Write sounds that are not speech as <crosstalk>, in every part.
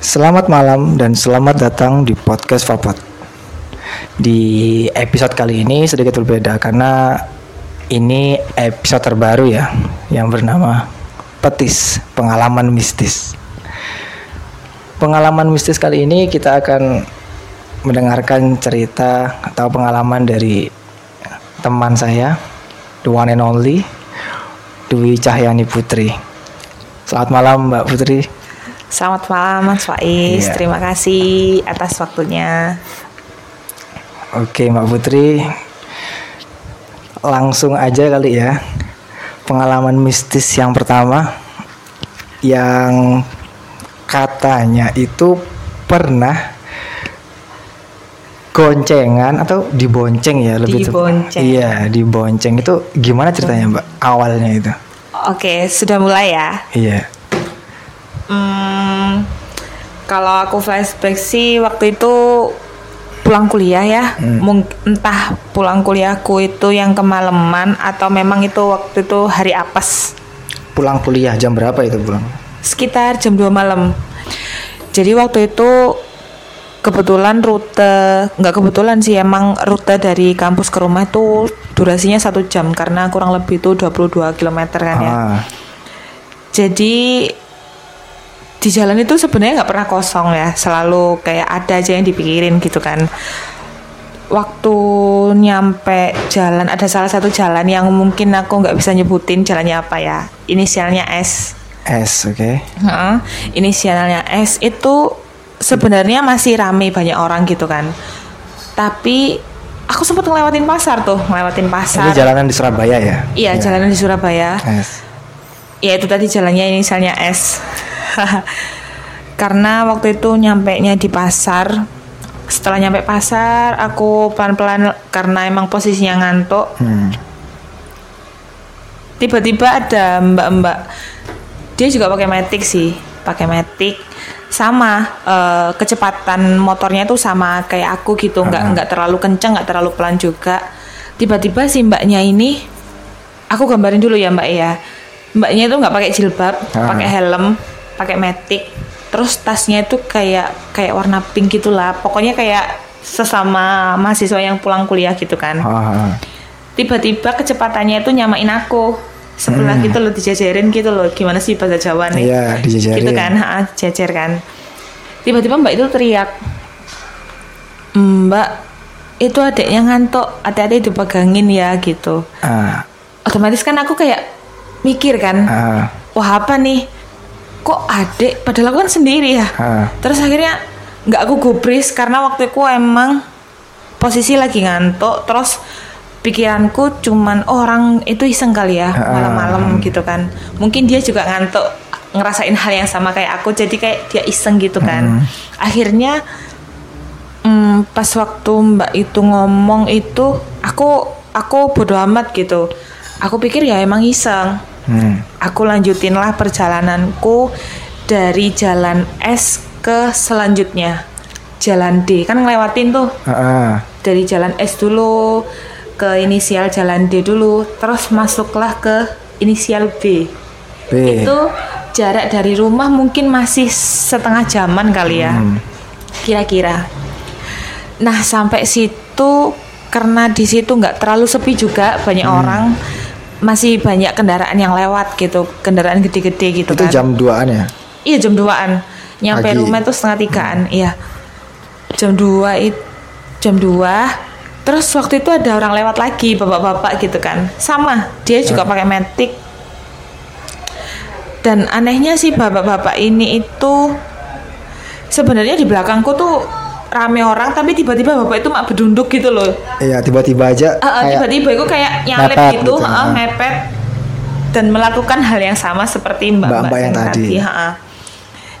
Selamat malam dan selamat datang di podcast Fapot. Di episode kali ini sedikit berbeda karena ini episode terbaru ya yang bernama Petis Pengalaman Mistis. Pengalaman mistis kali ini kita akan mendengarkan cerita atau pengalaman dari teman saya, the one and only, Dwi Cahyani Putri. Selamat malam Mbak Putri. Selamat malam Mas Faiz, Iya. terima kasih atas waktunya. Oke Mbak Putri Langsung aja kali ya Pengalaman mistis yang pertama Yang katanya itu pernah Goncengan atau dibonceng ya lebih Dibonceng. Iya dibonceng itu gimana ceritanya Mbak awalnya itu Oke, sudah mulai ya. Iya Hmm, kalau aku flashback sih waktu itu pulang kuliah ya. Hmm. Entah pulang kuliahku itu yang kemalaman atau memang itu waktu itu hari apes. Pulang kuliah jam berapa itu pulang Sekitar jam 2 malam. Jadi waktu itu kebetulan rute nggak kebetulan sih emang rute dari kampus ke rumah itu durasinya satu jam karena kurang lebih itu 22 km kan ya. ah, Jadi di jalan itu sebenarnya nggak pernah kosong ya, selalu kayak ada aja yang dipikirin gitu kan. Waktu nyampe jalan ada salah satu jalan yang mungkin aku nggak bisa nyebutin jalannya apa ya. Inisialnya S. S oke Heeh, inisialnya S itu sebenarnya masih rame banyak orang gitu kan. Tapi aku sempat ngelewatin pasar tuh, ngelewatin Ini pasar. jalanan di Surabaya ya Iya, jalanan di Surabaya. S Ya itu tadi jalannya inisialnya S. <laughs> Karena waktu itu nyampe nya di pasar. Setelah nyampe pasar, aku pelan-pelan karena emang posisinya ngantuk. hmm. Tiba-tiba ada mbak-mbak. Dia juga pakai matic sih, pakai matic. Sama eh, kecepatan motornya tuh sama kayak aku gitu, nggak nggak terlalu kenceng, nggak terlalu pelan juga. Tiba-tiba si mbaknya ini, aku gambarin dulu ya mbak ya. Mbaknya itu nggak pakai jilbab, Ah. pakai helm, pakai matic. Terus tasnya itu kayak kayak warna pink gitulah. Pokoknya kayak sesama mahasiswa yang pulang kuliah gitu kan. Ah, ah. tiba-tiba kecepatannya itu nyamain aku. Sebelah gitu loh dijajarin gitu loh. Gimana sih bahasa Jawa nih? Iya, dijajarin. gitu kan. Ha, jajar kan. Tiba-tiba mbak itu teriak mbak itu adiknya ngantuk. Hati-hati dipegangin ya gitu. Ah, otomatis kan aku kayak mikir kan ah, wah apa nih kok adik padahal aku kan sendiri ya ah. Terus akhirnya nggak aku gubris karena waktu itu emang posisi lagi ngantuk. Terus pikiranku cuman oh, orang itu iseng kali ya malam-malam gitu kan. Mungkin dia juga ngantuk ngerasain hal yang sama kayak aku. Jadi kayak dia iseng gitu kan. Akhirnya hmm, pas waktu Mbak itu ngomong itu aku aku bodo amat gitu. Aku pikir ya emang iseng Hmm. aku lanjutinlah perjalananku dari jalan S ke selanjutnya jalan D kan ngelewatin tuh Ah, ah. dari jalan S dulu ke inisial jalan D dulu terus masuklah ke inisial B B. itu jarak dari rumah mungkin masih setengah jaman kali ya kira-kira nah sampai situ karena di situ nggak terlalu sepi juga banyak orang masih banyak kendaraan yang lewat gitu kendaraan gede-gede gitu itu kan. jam 2an ya? Iya jam 2an Nyampe Pagi. rumah itu setengah tigaan Iya. Jam 2 itu Jam 2 Terus waktu itu ada orang lewat lagi Bapak-bapak gitu kan. Sama Dia juga pakai matic Dan anehnya sih bapak-bapak ini itu Sebenarnya di belakangku tuh Rame orang Tapi tiba-tiba bapak itu mak bedunduk gitu loh Iya, tiba-tiba aja kayak tiba-tiba itu kayak nyalip gitu, gitu, ah. mepet dan melakukan hal yang sama seperti mbak-mbak yang tadi. ah, ah.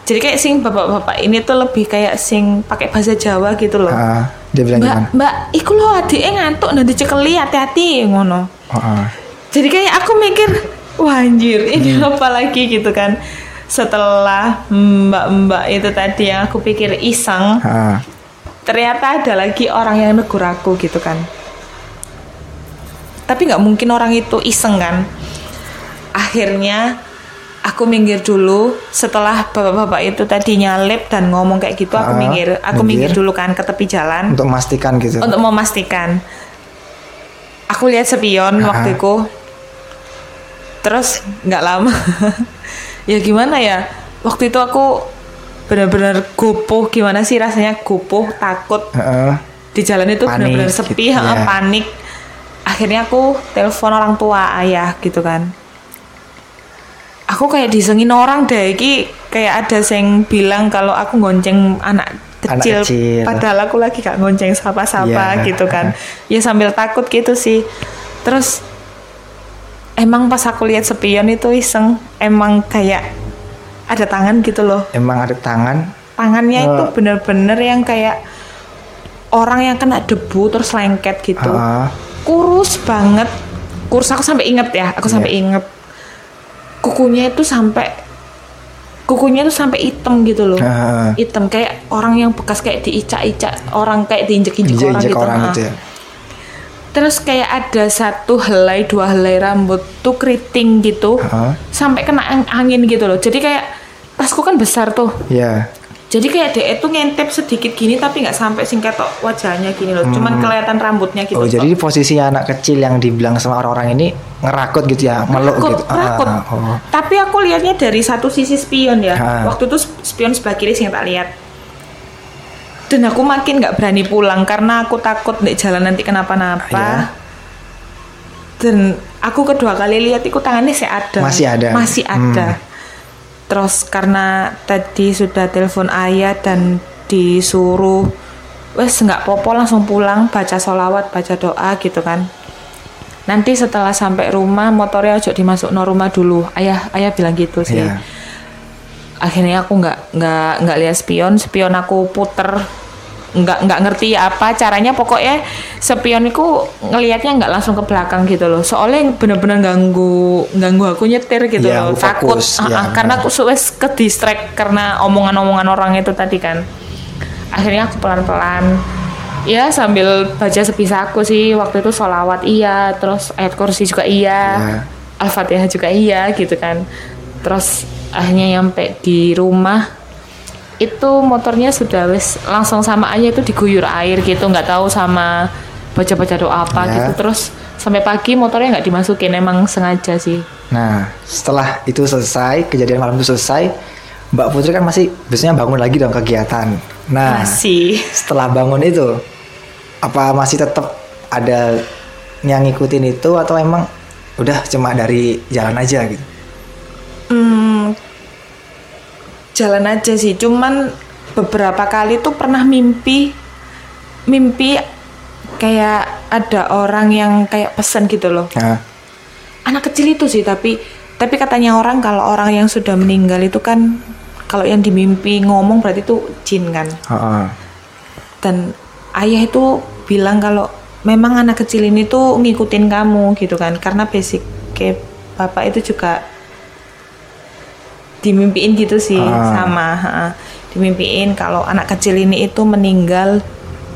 Jadi kayak sing bapak-bapak ini tuh lebih kayak sing pakai bahasa Jawa gitu loh. ah, dia bilang mbak, gimana? mbak, iku lo adiknya ngantuk nanti cekeli hati-hati ngono. Ah, ah. Jadi kayak aku mikir, wah anjir ini apa lagi gitu kan. Setelah mbak-mbak itu tadi yang aku pikir iseng, Ah, ternyata ada lagi orang yang negur aku gitu kan tapi nggak mungkin orang itu iseng kan akhirnya aku minggir dulu setelah bapak-bapak itu tadi nyalip dan ngomong kayak gitu aku Ah, minggir aku minggir. minggir. dulu kan ke tepi jalan Untuk memastikan gitu. untuk memastikan aku lihat spion Ah. waktu itu terus nggak lama <laughs> ya gimana ya waktu itu aku benar-benar gopoh gimana sih rasanya gopoh takut Heeh. di jalan itu benar-benar sepi gitu, ya. panik akhirnya aku telepon orang tua ayah gitu kan aku kayak disengin orang deh iki kayak ada yang bilang kalau aku gonceng anak Anak kecil, kecil. padahal aku lagi gak gonceng siapa-siapa Iya. gitu kan <laughs> ya sambil takut gitu sih terus emang pas aku lihat spion itu iseng emang kayak ada tangan gitu loh Emang ada tangan. tangannya itu Oh. bener-bener yang kayak orang yang kena debu terus lengket gitu Heeh. kurus banget kurus aku sampai inget ya aku sampai Iya. inget kukunya itu sampai kukunya itu sampai hitam gitu loh Heeh. hitam kayak orang yang bekas kayak diicak-icak orang kayak diinjek-injek orang gitu, orang gitu ya. terus kayak ada satu helai dua helai rambut tuh keriting gitu Heeh. sampai kena ang- angin gitu loh jadi kayak tasku kan besar tuh Iya. jadi kayak dia itu ngintip sedikit gini tapi nggak sampai singkat tok wajahnya gini loh cuman kelihatan rambutnya gitu Hmm. Oh tok. jadi posisinya anak kecil yang dibilang sama orang-orang ini ngerakut gitu ya, meluk Takut, gitu. Ah, ah, oh. Tapi aku lihatnya dari satu sisi spion ya. Ah. Waktu itu spion sebelah kiri sih yang tak lihat. Dan aku makin nggak berani pulang karena aku takut di jalan nanti kenapa-napa. Iya. Dan aku kedua kali lihat itu tangannya sih ada. Masih ada. Masih Hmm. Terus karena tadi sudah telepon ayah dan disuruh wes nggak popo langsung pulang baca solawat baca doa gitu kan. Nanti setelah sampai rumah motornya ojo dimasuk no rumah dulu. Ayah ayah bilang gitu sih. Iya. akhirnya aku nggak nggak nggak lihat spion. Spion aku puter nggak nggak ngerti apa caranya. Pokoknya spion itu ngelihatnya nggak langsung ke belakang gitu loh. Soalnya bener-bener ganggu ganggu aku nyetir gitu Iya, loh. aku takut. fokus, Ah, iya, ah, karena aku suwes ke distract karena omongan-omongan orang itu tadi kan. Akhirnya aku pelan-pelan. Ya sambil baca sebisa aku sih. Waktu itu sholawat iya. Terus ayat kursi juga iya. Iya. al-fatihah juga iya gitu kan. Terus akhirnya nyampe di rumah itu motornya sudah wes langsung sama aja itu diguyur air gitu nggak tahu sama baca-baca doa apa Ya. gitu terus sampai pagi motornya nggak dimasukin emang sengaja sih Nah, setelah itu selesai, kejadian malam itu selesai, Mbak Putri kan masih biasanya bangun lagi dong kegiatan. Nah, masih setelah bangun itu, apa masih tetap ada yang ngikutin itu atau emang udah cuma dari jalan aja gitu? Hmm, jalan aja sih. Cuman beberapa kali tuh pernah mimpi, mimpi kayak ada orang yang kayak pesan gitu loh. Nah, Anak kecil itu sih, tapi tapi katanya orang kalau orang yang sudah meninggal itu kan kalau yang dimimpi ngomong berarti itu jin kan. Dan ayah itu bilang kalau memang anak kecil ini tuh ngikutin kamu gitu kan, karena basic kayak bapak itu juga dimimpiin gitu sih Ah. sama ha, dimimpiin kalau anak kecil ini itu meninggal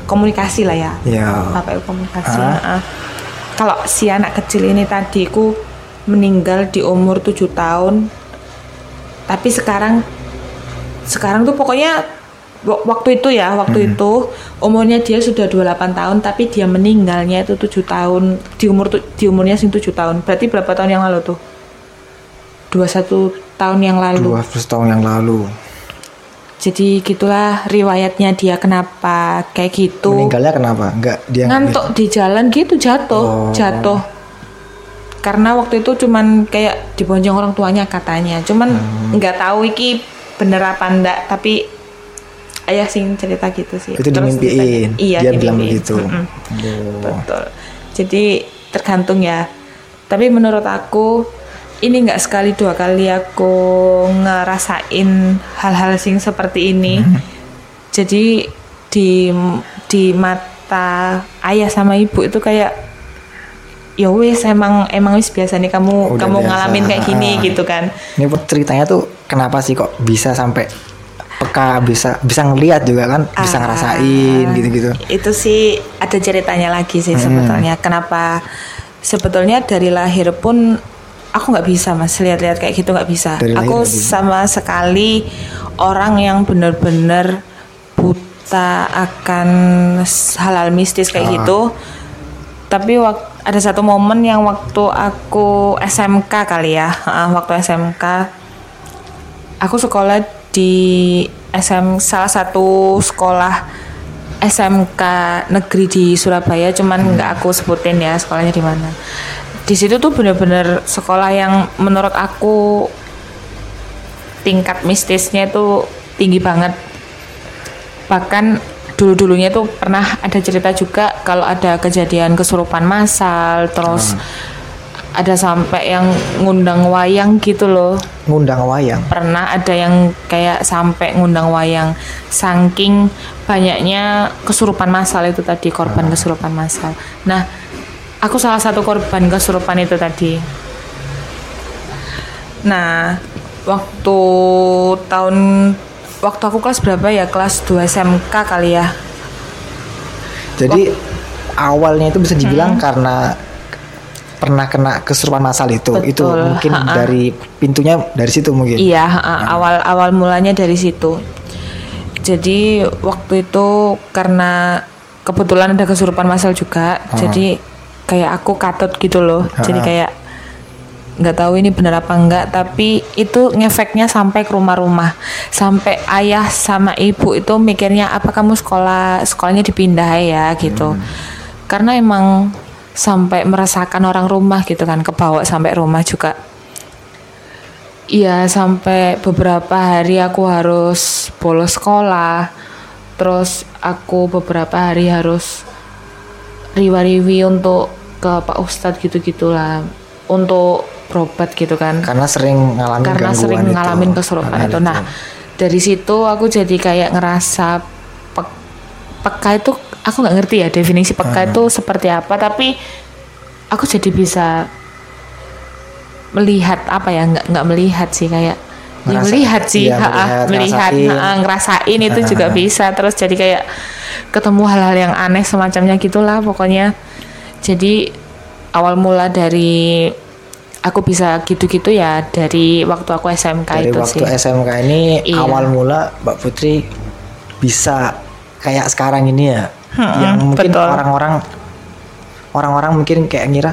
komunikasi lah ya Ya. bapak itu komunikasi Ah. ha. kalau si anak kecil ini tadi ku meninggal di umur 7 tahun tapi sekarang sekarang tuh pokoknya wa- waktu itu ya waktu itu umurnya dia sudah 28 tahun tapi dia meninggalnya itu 7 tahun di umur di umurnya sing 7 tahun berarti berapa tahun yang lalu tuh 21 tahun yang lalu Dua tahun yang lalu. jadi gitulah riwayatnya dia kenapa kayak gitu Meninggalnya kenapa? Enggak dia ngantuk di jalan gitu jatuh Oh. jatuh karena waktu itu cuman kayak dibonceng orang tuanya katanya cuman Hmm. nggak tahu iki bener apa enggak tapi ayah sing cerita gitu sih Itu Terus dimimpiin. ditanya- iya Dia bilang begitu. Mm-mm. Oh. betul jadi tergantung ya tapi menurut aku ini nggak sekali dua kali aku ngerasain hal-hal sing seperti ini Hmm. jadi di di mata ayah sama ibu itu kayak ya wis emang emang wis biasa nih kamu Udah kamu biasa. ngalamin kayak gini Ah. <laughs> gitu kan Ini ceritanya tuh kenapa sih kok bisa sampai peka bisa bisa ngelihat juga kan bisa Ah, ngerasain gitu-gitu. Itu sih ada ceritanya lagi sih sebetulnya. Kenapa sebetulnya dari lahir pun aku nggak bisa mas. Lihat-lihat kayak gitu nggak bisa. Dari aku bisa. sama sekali orang yang benar-benar buta akan halal mistis kayak Ah. gitu. Tapi wak- ada satu momen yang waktu aku SMK kali ya. Ah, waktu SMK aku sekolah di SM salah satu sekolah SMK negeri di Surabaya. Cuman nggak aku sebutin ya sekolahnya di mana di situ tuh bener-bener sekolah yang menurut aku tingkat mistisnya itu tinggi banget. Bahkan dulu-dulunya tuh pernah ada cerita juga kalau ada kejadian kesurupan massal terus ada sampai yang ngundang wayang gitu loh. Ngundang wayang? Pernah ada yang kayak sampai ngundang wayang. Saking banyaknya kesurupan massal itu tadi korban kesurupan massal. Nah aku salah satu korban kesurupan itu tadi. Nah waktu tahun waktu aku kelas berapa ya? Kelas 2 SMK kali ya. Jadi awalnya itu bisa dibilang karena pernah kena kesurupan masal itu. Itu Betul, mungkin ha-ha. dari pintunya dari situ mungkin. Iya, awal awal mulanya dari situ. Jadi waktu itu karena kebetulan ada kesurupan masal juga, jadi kayak aku katut gitu loh. Jadi Ah. kayak nggak tahu ini benar apa enggak, tapi itu ngefeknya sampai ke rumah-rumah, sampai ayah sama ibu itu mikirnya apa kamu sekolah sekolahnya dipindah ya gitu, karena emang sampai merasakan orang rumah gitu kan, kebawa sampai rumah juga. Iya sampai beberapa hari aku harus bolos sekolah Terus aku beberapa hari harus riwa-riwi untuk ke Pak Ustadz gitu-gitulah Untuk berobat gitu kan. Karena sering ngalamin Karena sering itu. ngalamin kesurupan Hal itu. Nah dari situ aku jadi kayak ngerasa pe- peka itu Aku nggak ngerti ya definisi peka itu seperti apa Tapi aku jadi bisa melihat apa ya nggak nggak melihat sih kayak ya Ngerasa- melihat sih iya, ha, ha, melihat, melihat ngerasain. ha, ngerasain itu juga bisa. Terus jadi kayak ketemu hal-hal yang aneh semacamnya gitulah pokoknya. Jadi awal mula dari aku bisa gitu-gitu ya dari waktu aku SMK dari itu waktu sih. SMK ini Iya. awal mula Mbak Putri bisa kayak sekarang ini ya. Hmm, yang mungkin orang-orang orang-orang mungkin kayak ngira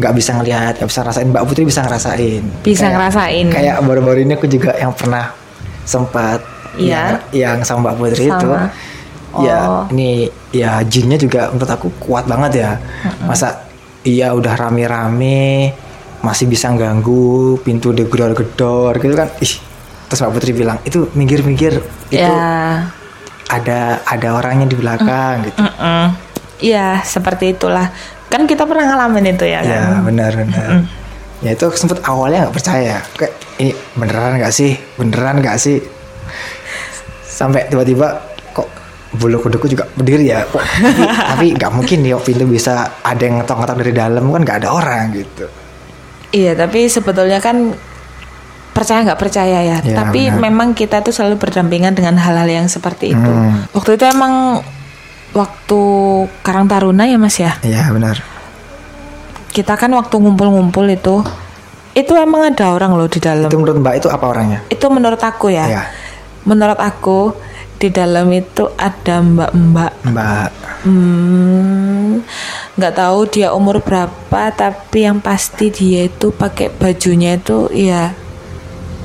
nggak bisa ngelihat nggak bisa ngerasain. Mbak Putri bisa ngerasain. Bisa Kayak- ngerasain. kayak baru-baru ini aku juga yang pernah sempat Iya. yang, yang sama Mbak Putri itu. Sama. ya Oh. ini ya jinnya juga menurut aku kuat banget ya. Masa iya udah rame-rame masih bisa ganggu pintu digedor-gedor gitu kan. Ih terus Mbak Putri bilang itu minggir-minggir itu ya. ada ada orangnya di belakang gitu. Mm-mm. Iya, seperti itulah kan kita pernah ngalamin itu ya kan? ya benar. Benar ya itu sempet awalnya nggak percaya. Kayak ini beneran nggak sih? Beneran nggak sih? Sampai tiba-tiba kok bulu kuduku juga berdiri ya. Kok tapi <laughs> tapi nggak mungkin ya pintu bisa ada yang ngetok-ngetok dari dalam. Kan nggak ada orang gitu. Iya, tapi sebetulnya kan percaya nggak percaya ya. Ya, tapi benar. memang kita tuh selalu berdampingan dengan hal-hal yang seperti itu. Hmm. Waktu itu emang waktu Karang Taruna ya Mas ya. ya benar. Kita kan waktu ngumpul-ngumpul itu itu emang ada orang loh di dalam. itu menurut mbak itu apa orangnya? Itu menurut aku ya. ya Menurut aku di dalam itu ada mbak-mbak. Mbak. Hmm, nggak tahu dia umur berapa, tapi yang pasti dia itu pakai bajunya itu ya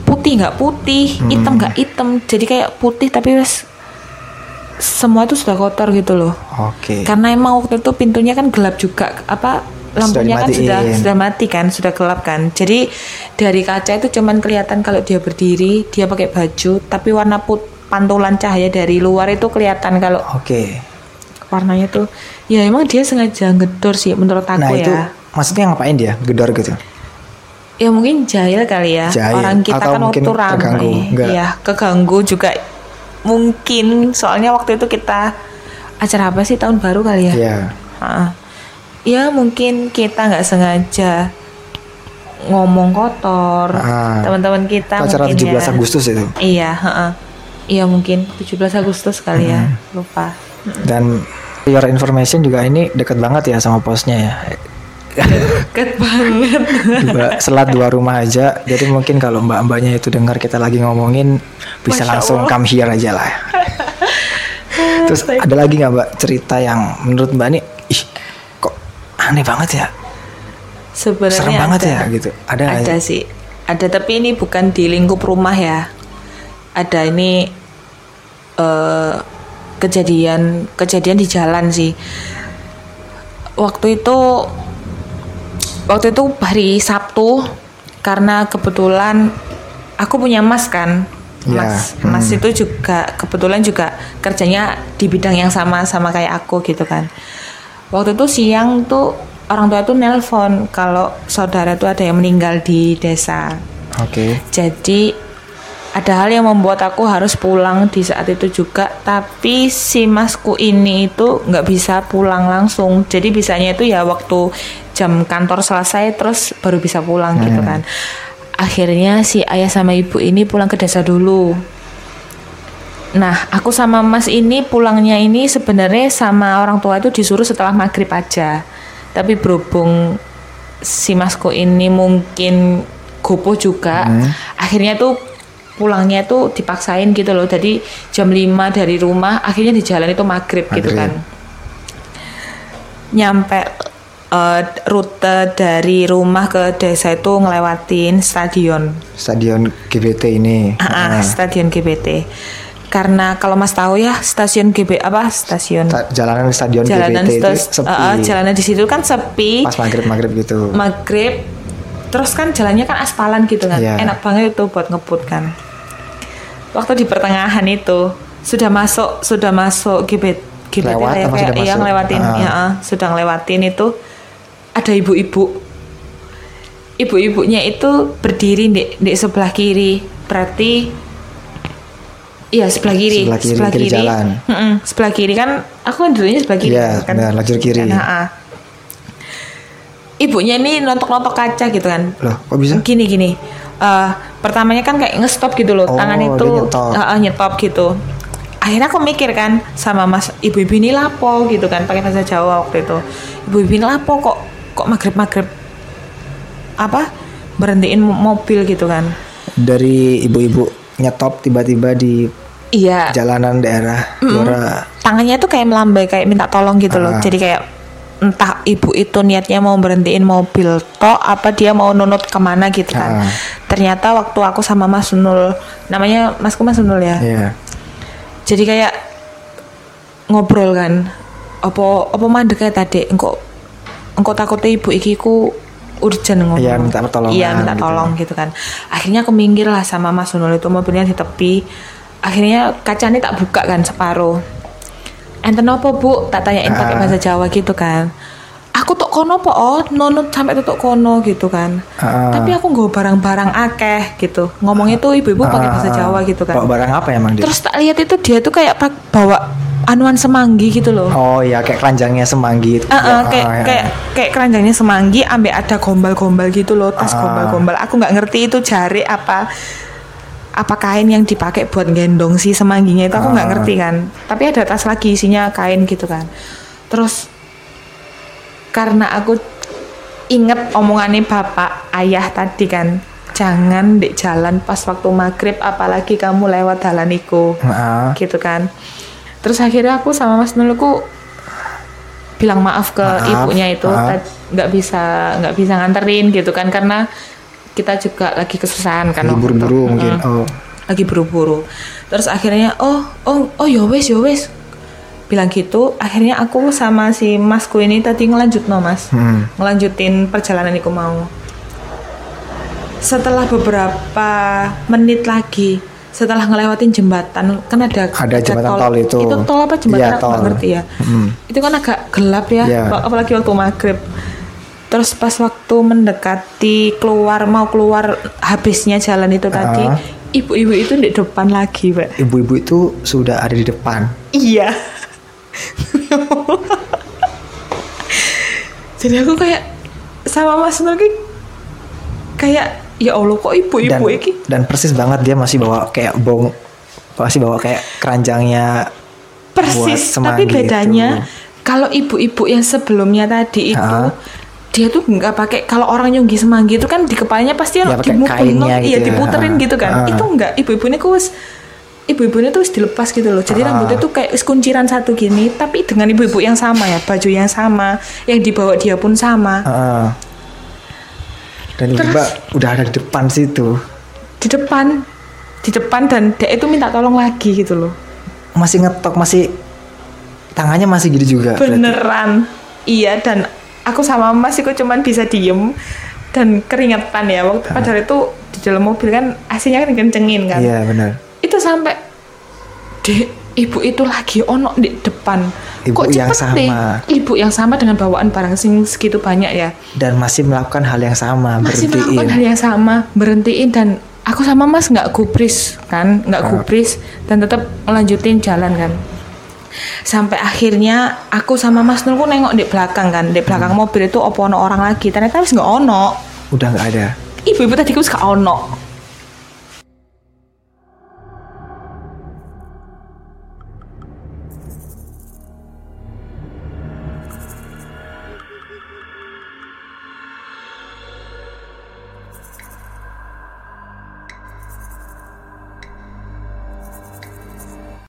putih nggak putih, hitam nggak hitam, jadi kayak putih tapi wes semua itu sudah kotor gitu loh. oke. Karena emang waktu itu pintunya kan gelap juga, apa lampunya kan sudah sudah mati kan, sudah gelap kan. Jadi dari kaca itu cuman kelihatan kalau dia berdiri, dia pakai baju, tapi warna put pantulan cahaya dari luar itu kelihatan kalau oke. warnanya tuh. Ya emang dia sengaja ngedor sih menurut aku nah itu ya. maksudnya ngapain dia gedor gitu? Ya mungkin jahil kali ya. Jahil. orang kita Atau kan waktu ramai. ya keganggu juga mungkin soalnya waktu itu kita acara apa sih tahun baru kali ya ya Ha. ya mungkin kita nggak sengaja ngomong kotor Ah. teman-teman kita acara mungkin 17 ya. Agustus itu iya ha-ha. iya mungkin 17 Agustus kali ya lupa Dan your information juga ini dekat banget ya sama posnya ya. Deket banget. dua selat dua rumah aja jadi mungkin kalau mbak-mbaknya itu dengar kita lagi ngomongin bisa Masya langsung Allah. come here aja lah <laughs> terus ada lagi nggak mbak cerita yang menurut mbak ini ih kok aneh banget ya Sebenarnya serem banget ada. ya gitu ada Ada sih. Ada tapi ini bukan di lingkup rumah ya. Ada ini eh kejadian kejadian di jalan sih. Waktu itu waktu itu hari Sabtu karena kebetulan aku punya mas kan. Ya, Mas, mas itu juga kebetulan juga kerjanya di bidang yang sama sama kayak aku gitu kan. Waktu itu siang tuh orang tua tuh nelpon kalau saudara tuh ada yang meninggal di desa. oke Jadi ada hal yang membuat aku harus pulang di saat itu juga, tapi si masku ini itu nggak bisa pulang langsung. Jadi bisanya itu ya waktu jam kantor selesai terus baru bisa pulang gitu kan. Akhirnya si ayah sama ibu ini pulang ke desa dulu. Nah, aku sama Mas ini pulangnya ini sebenarnya sama orang tua itu disuruh setelah maghrib aja. Tapi berhubung si Masku ini mungkin gopoh juga, akhirnya tuh pulangnya tuh dipaksain gitu loh. Jadi jam 5 dari rumah, akhirnya di jalan itu maghrib, gitu Maghrib. kan. Nyampe eh, rute dari rumah ke desa itu ngelewatin stadion. stadion GBT ini Ah, ah, stadion GBT. Karena kalau Mas tahu ya stasiun GB apa stasiun Sta- jalanan stadion jalanan GBT itu stas- sepi ah, ah, jalanan di situ kan sepi. pas maghrib maghrib gitu Maghrib terus kan jalannya kan aspalan gitu kan. Iya. Enak banget itu buat ngebut kan. Waktu di pertengahan itu sudah masuk sudah masuk GBT GBT Lewat ya, kayak masuk? ngelewatin Ah. ya ah, sudah ngelewatin itu ada ibu-ibu. Ibu-ibunya itu berdiri di, di sebelah kiri. Berarti iya sebelah kiri. Sebelah kiri, kiri jalan. Mm-mm, sebelah kiri. Kan aku kan dulunya sebelah kiri Iya, kan? benar, lajur kiri. Kan, ha-ha. ibunya ini nontok-nontok kaca gitu kan. Loh kok bisa? Gini gini. Eh, pertamanya kan kayak ngestop gitu loh. Oh, tangan itu nyetop. eh, nyetop gitu. Akhirnya aku mikir kan sama mas ibu-ibu ini lapo gitu kan pakai bahasa Jawa waktu itu. Ibu-ibu ini lapo kok kok maghrib maghrib apa? Berhentiin mo- mobil gitu kan? Dari ibu-ibu nyetop tiba-tiba di iya. jalanan daerah Blora. Tangannya tuh kayak melambai kayak minta tolong gitu loh. Ah. jadi kayak entah ibu itu niatnya mau berhentiin mobil tok apa dia mau nunut ke mana gitu kan. Ah. ternyata waktu aku sama Mas Nul namanya Masku Mas Nul ya? Iya. jadi kayak ngobrol kan. Apa apa mandek kayak tadi? Engkau engkau takutnya ibu iki ku urgent ngomong Iya, minta pertolongan iya minta gitu. tolong gitu kan. Akhirnya aku minggir lah sama Mas Sunul itu mobilnya di tepi. Akhirnya kacanya tak buka kan separuh. Enten apa bu? Tak tanyain pakai Ah. bahasa Jawa gitu kan. Aku tok kono po. Oh nonut sampai tutuk kono gitu kan. Ah. tapi aku nggak barang-barang akeh gitu. Ngomongnya tuh ibu-ibu pakai bahasa Ah, Jawa gitu kan. Bawa barang apa emang dia Terus tak lihat itu dia tuh kayak pak bawa anuan semanggi gitu loh. oh iya kayak keranjangnya semanggi itu Ah, ah, Ya, kayak oh, ya. kayak kayak keranjangnya semanggi, ambek ada gombal-gombal gitu loh, tas Ah. gombal-gombal. Aku nggak ngerti itu jari apa apa kain yang dipakai buat gendong si semangginya itu aku nggak Ah. ngerti kan. Tapi ada tas lagi isinya kain gitu kan. Terus karena aku inget omongannya bapak ayah tadi kan jangan di jalan pas waktu maghrib apalagi kamu lewat jalan iku Ah. gitu kan terus akhirnya aku sama Mas Nulku bilang maaf ke Maaf, ibunya itu tad- nggak bisa nggak bisa nganterin gitu kan karena kita juga lagi kesusahan kan buru-buru mungkin oh. Lagi buru-buru. Terus akhirnya oh oh oh ya wes ya bilang gitu akhirnya aku sama si masku ini tadi ngelanjut no mas. Hmm. ngelanjutin perjalanan aku mau. Setelah beberapa menit lagi setelah ngelewatin jembatan kan ada Ada jembatan tol itu. itu tol apa jembatan aku tol. nggak ngerti ya Hmm. itu kan agak gelap ya Iya. apalagi waktu maghrib terus pas waktu mendekati keluar mau keluar habisnya jalan itu tadi Ah. ibu-ibu itu di depan lagi pak ibu-ibu itu sudah ada di depan iya jadi aku kayak sama Mas Nur kayak ya Allah kok ibu-ibu iki dan persis banget dia masih bawa kayak bong masih bawa kayak keranjangnya persis tapi bedanya itu. kalau ibu-ibu yang sebelumnya tadi itu Ah. dia tuh nggak pakai kalau orang nyunggi semanggi itu kan di kepalanya pasti Ya, ono pakai dimukul, kainnya iya gitu ya. diputerin Ah, gitu kan ah. itu enggak ibu-ibu ini wis ibu-ibunya tuh wis dilepas gitu loh jadi rambutnya tuh kayak kunciran satu gini tapi dengan ibu-ibu yang sama ya baju yang sama yang dibawa dia pun sama Dan tiba-tiba udah ada di depan situ. Di depan? Di depan dan dia itu minta tolong lagi gitu loh. Masih ngetok masih tangannya masih gitu juga berarti. beneran. Iya dan aku sama mas itu cuman bisa diem dan keringetan ya. Waktu padahal itu di dalam mobil kan AC-nya kan kencengin kan. Iya benar. Itu sampai dek ibu itu lagi ono di depan. Ibu kok yang cepet deh? sama. ibu yang sama dengan bawaan barang sing segitu banyak ya? Dan masih melakukan hal yang sama masih melakukan berhentiin hal yang sama berhentiin dan aku sama mas nggak gubris kan? Nggak Ah. gubris dan tetap melanjutin jalan kan? Sampai akhirnya aku sama mas Nur ku nengok di belakang kan? Di belakang Hmm. mobil itu opo ono orang lagi. Ternyata wis nggak ono. Udah nggak ada. Ibu-ibu tadi ku wis gak ono